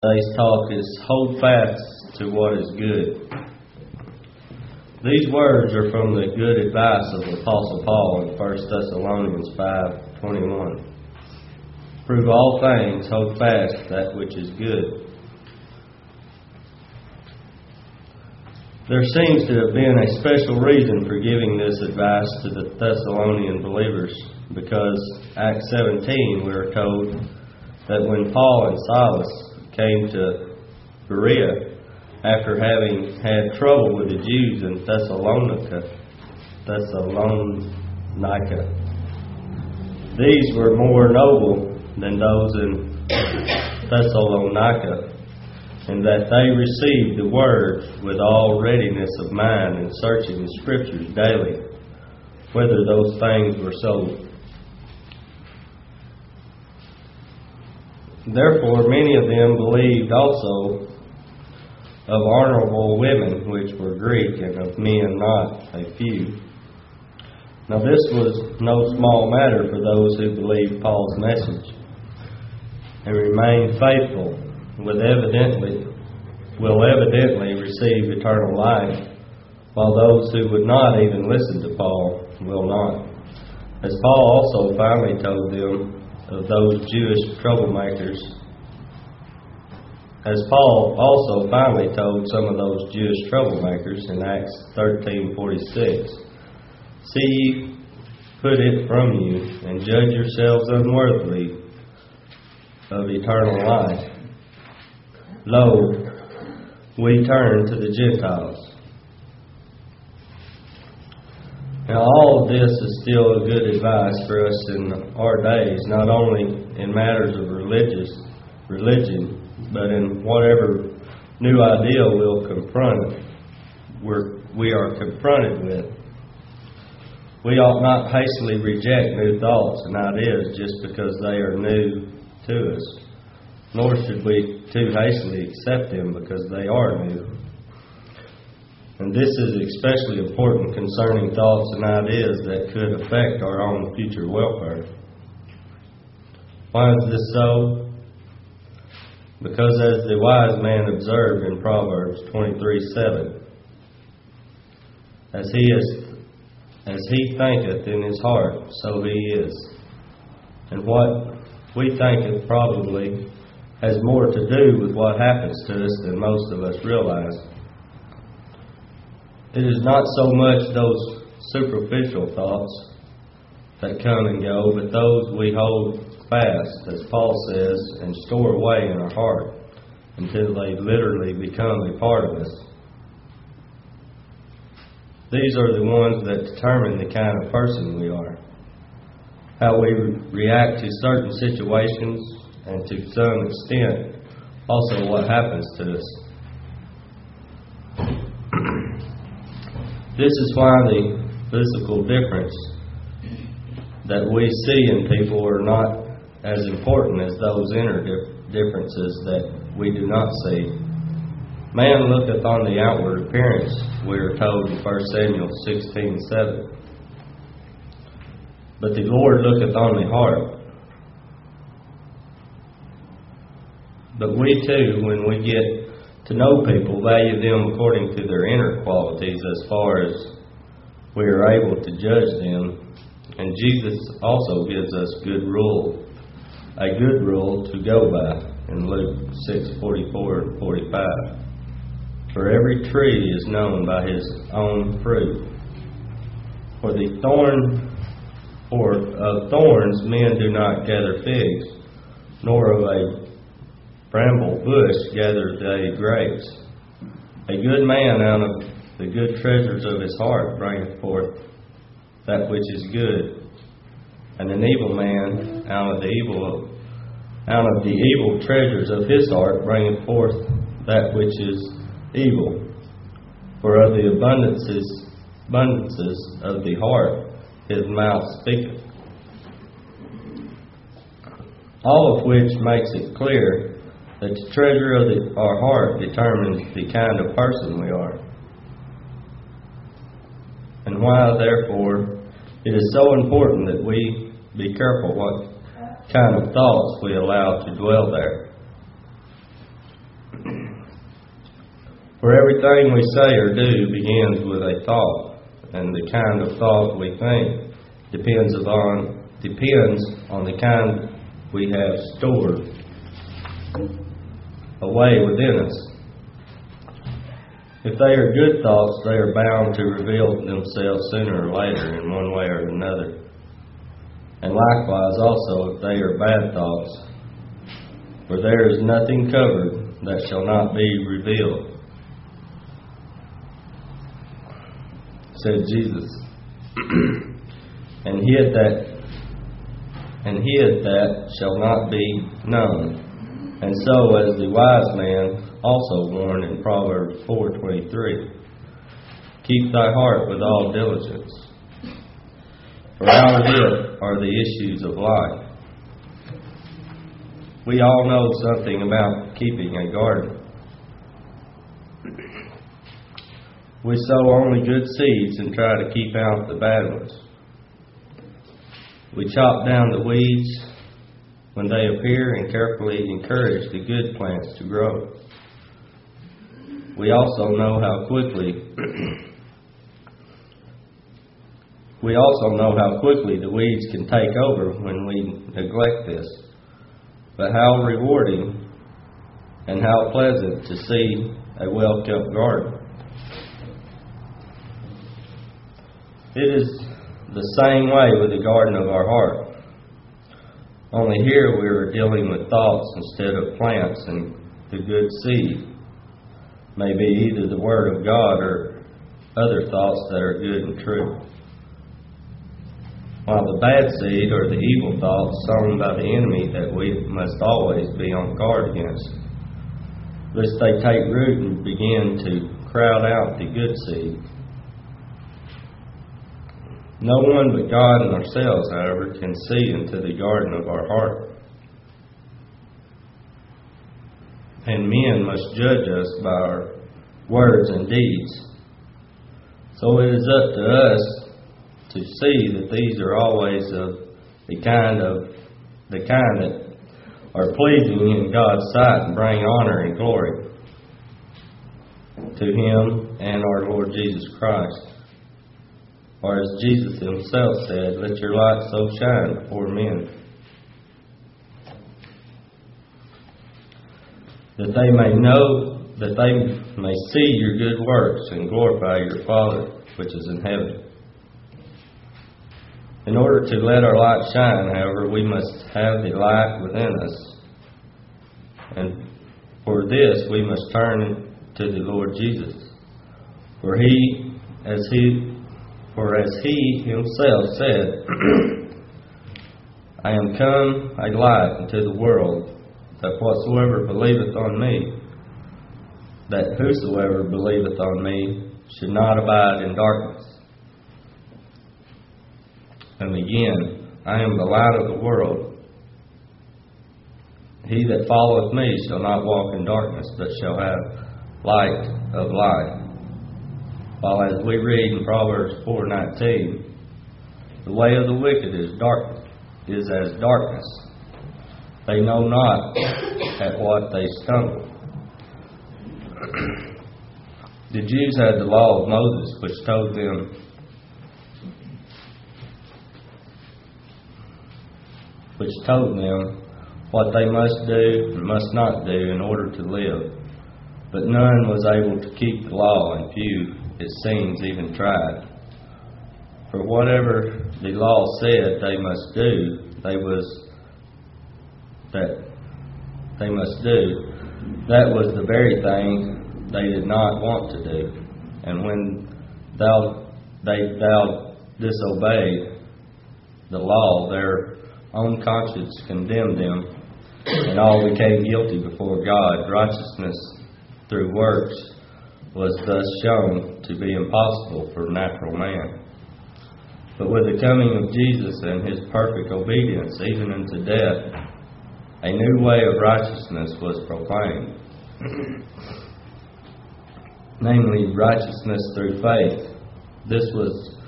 Today's talk is hold fast to what is good. These words are from the good advice of the Apostle Paul in 1 Thessalonians 5:21. Prove all things, hold fast that which is good. There seems to have been a special reason for giving this advice to the Thessalonian believers because Acts 17 we are told that when Paul and Silas came to Berea after having had trouble with the Jews in Thessalonica. Thessalonica. These were more noble than those in Thessalonica, in that they received the word with all readiness of mind and searching the scriptures daily, whether those things were so Therefore, many of them believed also of honorable women, which were Greek, and of men not a few. Now, this was no small matter for those who believed Paul's message and remained faithful, with evidently will evidently receive eternal life, while those who would not even listen to Paul will not. As Paul also finally told them, of those Jewish troublemakers. As Paul also finally told some of those Jewish troublemakers in Acts 13:46, "See put it from you, and judge yourselves unworthily of eternal life. Lo, we turn to the Gentiles." Now, all of this is still a good advice for us in our days, not only in matters of religious religion, but in whatever new idea we'll confront, we're, we are confronted with. We ought not hastily reject new thoughts and ideas just because they are new to us, nor should we too hastily accept them because they are new. And this is especially important concerning thoughts and ideas that could affect our own future welfare. Why is this so? Because as the wise man observed in Proverbs 23 7, as he is as he thinketh in his heart, so he is. And what we thinketh probably has more to do with what happens to us than most of us realize. It is not so much those superficial thoughts that come and go, but those we hold fast, as Paul says, and store away in our heart until they literally become a part of us. These are the ones that determine the kind of person we are, how we react to certain situations, and to some extent, also what happens to us. This is why the physical difference that we see in people are not as important as those inner differences that we do not see. Man looketh on the outward appearance, we are told in 1 Samuel 16 7. But the Lord looketh on the heart. But we too, when we get to know people, value them according to their inner qualities as far as we are able to judge them. And Jesus also gives us good rule, a good rule to go by in Luke 6 44 and 45. For every tree is known by his own fruit. For the thorn, or of uh, thorns men do not gather figs, nor of a bramble bush gathered they grapes. A good man out of the good treasures of his heart bringeth forth that which is good, and an evil man out of the evil out of the evil treasures of his heart bringeth forth that which is evil. For of the abundances abundances of the heart his mouth speaketh. All of which makes it clear the treasure of the, our heart determines the kind of person we are. And why, therefore, it is so important that we be careful what kind of thoughts we allow to dwell there. For everything we say or do begins with a thought, and the kind of thought we think depends upon depends on the kind we have stored away within us. If they are good thoughts, they are bound to reveal themselves sooner or later in one way or another. And likewise, also, if they are bad thoughts, for there is nothing covered that shall not be revealed. Said Jesus. and hid that and hid that shall not be known. And so as the wise man also warned in Proverbs 4:23, keep thy heart with all diligence, for out of it are the issues of life. We all know something about keeping a garden. We sow only good seeds and try to keep out the bad ones. We chop down the weeds when they appear and carefully encourage the good plants to grow. We also know how quickly we also know how quickly the weeds can take over when we neglect this. But how rewarding and how pleasant to see a well kept garden. It is the same way with the garden of our heart. Only here we are dealing with thoughts instead of plants and the good seed. May be either the Word of God or other thoughts that are good and true. While the bad seed or the evil thoughts sown by the enemy that we must always be on guard against, lest they take root and begin to crowd out the good seed. No one but God and ourselves, however, can see into the garden of our heart. And men must judge us by our words and deeds. So it is up to us to see that these are always of the kind of the kind that are pleasing in God's sight and bring honor and glory to Him and our Lord Jesus Christ. Or as Jesus himself said, let your light so shine before men that they may know, that they may see your good works and glorify your Father which is in heaven. In order to let our light shine, however, we must have the light within us. And for this, we must turn to the Lord Jesus. For he, as he for as he himself said, I am come a light into the world, that whatsoever believeth on me, that whosoever believeth on me should not abide in darkness. And again, I am the light of the world. He that followeth me shall not walk in darkness, but shall have light of life. While as we read in Proverbs 4:19, the way of the wicked is dark is as darkness. They know not at what they stumble. the Jews had the law of Moses, which told them which told them what they must do and must not do in order to live. But none was able to keep the law, and few it seems, even tried. For whatever the law said they must do, they was that they must do. That was the very thing they did not want to do. And when thou they thou disobeyed the law, their own conscience condemned them, and all became guilty before God. Righteousness through works was thus shown to be impossible for natural man. But with the coming of Jesus and his perfect obedience, even unto death, a new way of righteousness was proclaimed. Namely, righteousness through faith. This was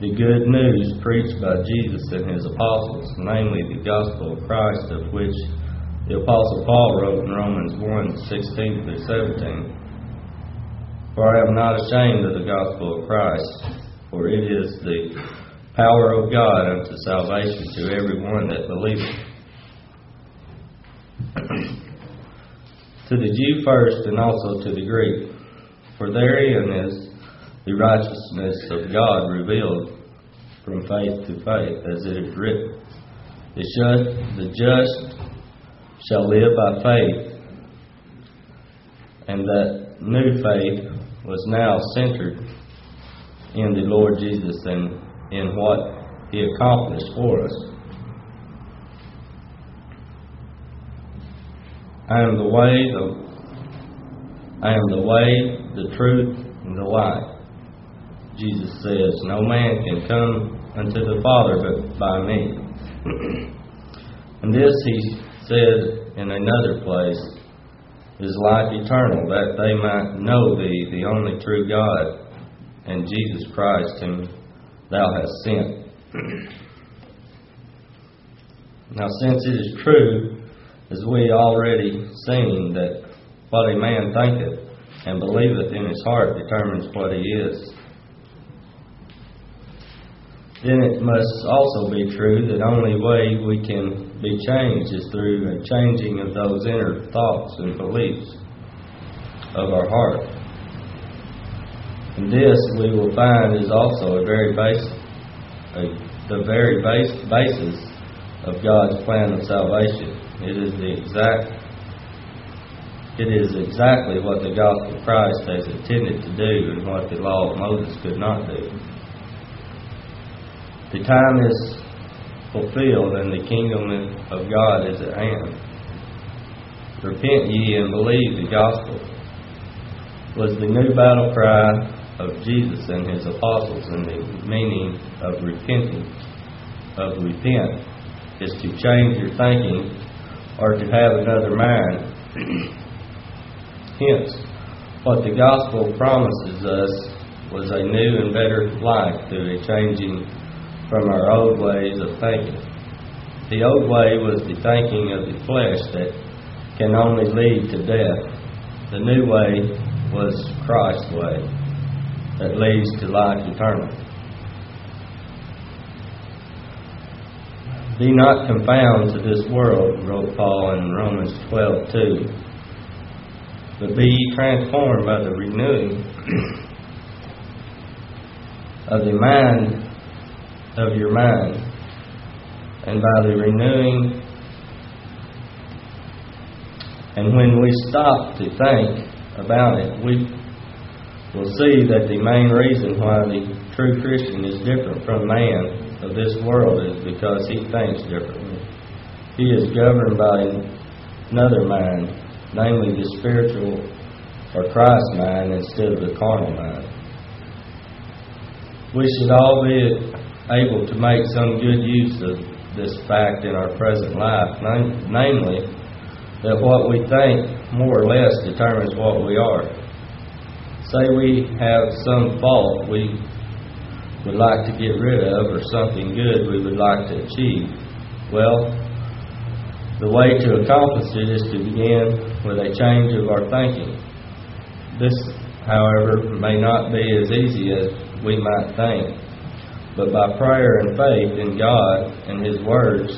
the good news preached by Jesus and his apostles, namely the gospel of Christ, of which the apostle Paul wrote in Romans 1 16 through 17. For I am not ashamed of the gospel of Christ, for it is the power of God unto salvation to every one that believeth. to the Jew first, and also to the Greek. For therein is the righteousness of God revealed from faith to faith, as it is written. The just, the just shall live by faith, and that new faith was now centered in the Lord Jesus and in what He accomplished for us. I am the way, the I am the way, the truth, and the life. Jesus says, No man can come unto the Father but by me. and this he said in another place is life eternal, that they might know thee, the only true God, and Jesus Christ, whom thou hast sent. now, since it is true, as we already seen, that what a man thinketh and believeth in his heart determines what he is then it must also be true that only way we can be changed is through a changing of those inner thoughts and beliefs of our heart. And this we will find is also a very base, a, the very base, basis of God's plan of salvation. It is the exact it is exactly what the gospel of Christ has intended to do and what the law of Moses could not do. The time is fulfilled and the kingdom of God is at hand. Repent ye and believe the gospel was the new battle cry of Jesus and his apostles, and the meaning of repenting, of repent, is to change your thinking or to have another mind. Hence, what the gospel promises us was a new and better life through a changing from our old ways of thinking. The old way was the thinking of the flesh that can only lead to death. The new way was Christ's way that leads to life eternal. Be not confounded to this world, wrote Paul in Romans 12 2. But be transformed by the renewing of the mind of your mind. And by the renewing, and when we stop to think about it, we will see that the main reason why the true Christian is different from man of this world is because he thinks differently. He is governed by another mind, namely the spiritual or Christ mind instead of the carnal mind. We should all be able to make some good use of this fact in our present life, namely, that what we think more or less determines what we are. Say we have some fault we would like to get rid of or something good we would like to achieve. Well, the way to accomplish it is to begin with a change of our thinking. This, however, may not be as easy as we might think but by prayer and faith in God and His words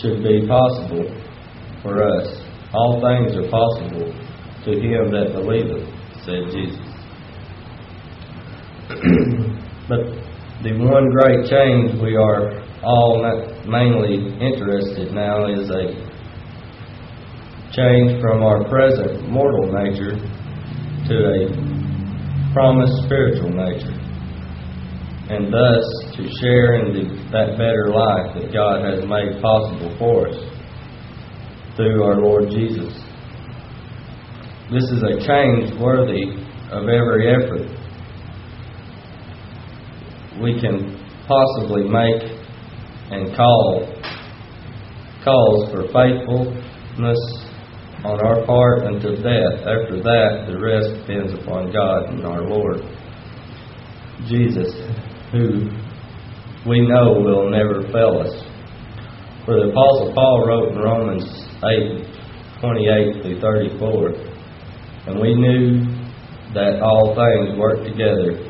should be possible for us. All things are possible to him that believeth, said Jesus. but the one great change we are all mainly interested now is a change from our present mortal nature to a promised spiritual nature and thus to share in the, that better life that God has made possible for us through our Lord Jesus. This is a change worthy of every effort we can possibly make and call calls for faithfulness on our part until death. After that, the rest depends upon God and our Lord Jesus who we know will never fail us. For the Apostle Paul wrote in Romans 8 28 through 34, and we knew that all things work together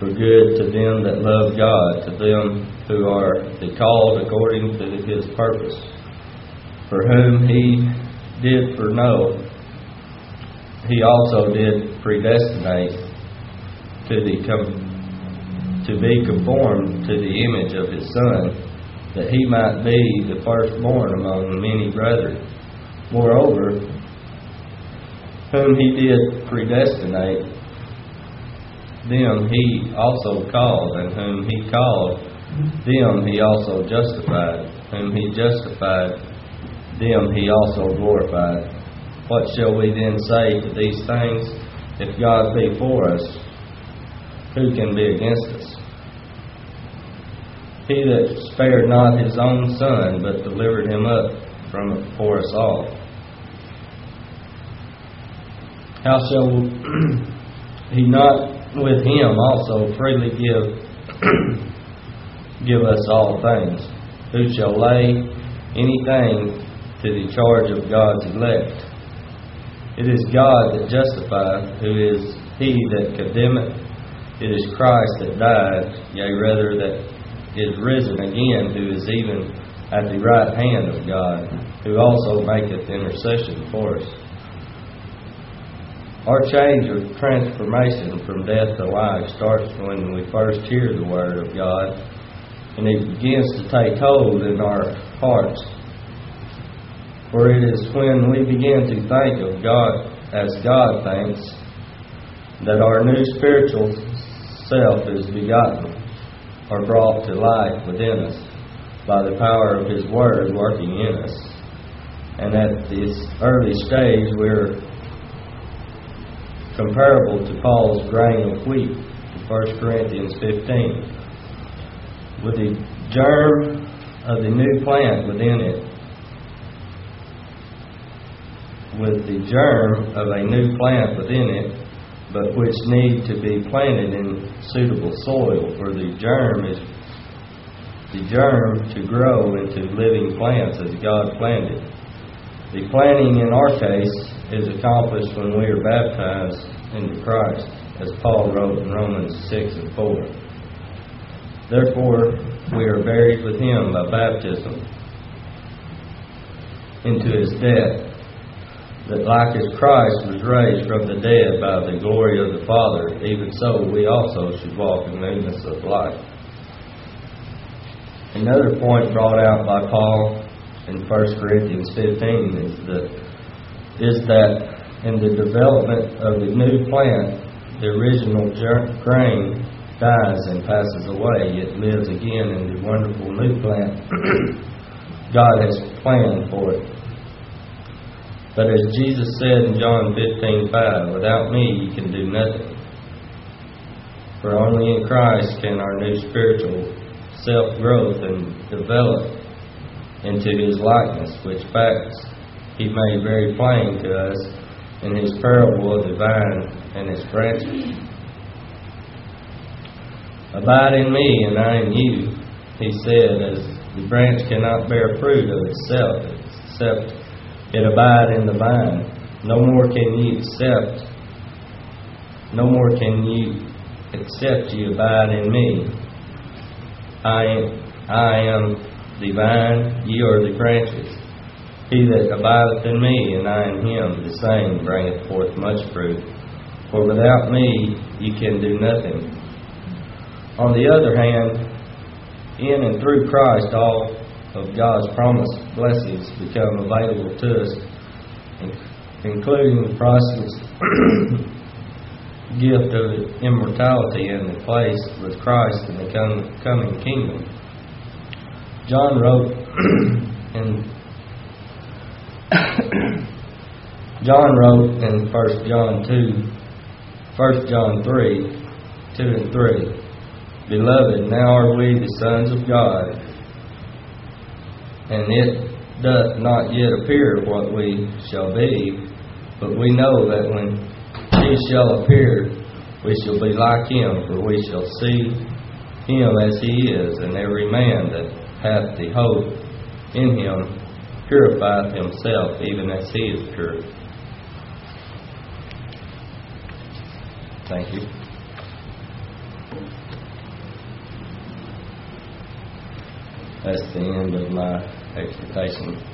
for good to them that love God, to them who are the called according to his purpose, for whom he did foreknow, he also did predestinate to, the to be conformed to the image of his Son, that he might be the firstborn among many brethren. Moreover, whom he did predestinate, them he also called, and whom he called, them he also justified. Whom he justified, them he also glorified. What shall we then say to these things? If God be for us, who can be against us? He that spared not his own son, but delivered him up from for us all. How shall he not with him also freely give give us all things? Who shall lay anything to the charge of God's elect? It is God that justifieth, who is he that condemneth. It is Christ that died, yea, rather that is risen again, who is even at the right hand of God, who also maketh intercession for us. Our change or transformation from death to life starts when we first hear the Word of God, and it begins to take hold in our hearts. For it is when we begin to think of God as God thinks that our new spiritual self is begotten or brought to life within us by the power of His Word working in us. And at this early stage, we're comparable to Paul's grain of wheat in 1 Corinthians 15. With the germ of the new plant within it, with the germ of a new plant within it, but which need to be planted in suitable soil, for the germ is the germ to grow into living plants as God planted. The planting in our case is accomplished when we are baptized into Christ, as Paul wrote in Romans 6 and 4. Therefore, we are buried with him by baptism into his death, that like as Christ was raised from the dead by the glory of the Father, even so we also should walk in newness of life. Another point brought out by Paul in 1 Corinthians 15 is that, is that in the development of the new plant, the original grain dies and passes away, it lives again in the wonderful new plant God has planned for it. But as Jesus said in John 15:5, without me you can do nothing. For only in Christ can our new spiritual self growth and develop into his likeness, which facts he made very plain to us in his parable of the vine and its branches. Abide in me, and I in you, he said, as the branch cannot bear fruit of itself except it abide in the vine. No more can ye accept, no more can you accept ye abide in me. I am, I am the vine, ye are the branches. He that abideth in me, and I in him, the same bringeth forth much fruit. For without me ye can do nothing. On the other hand, in and through Christ, all of God's promised blessings become available to us, including the priceless gift of immortality and the place with Christ in the coming kingdom. John wrote in John wrote in 1 John 2, 1 John 3, 2 and 3. Beloved, now are we the sons of God, and it doth not yet appear what we shall be, but we know that when he shall appear, we shall be like him, for we shall see him as he is, and every man that hath the hope in him purifieth himself, even as he is pure. Thank you. That's the end of my exhortation.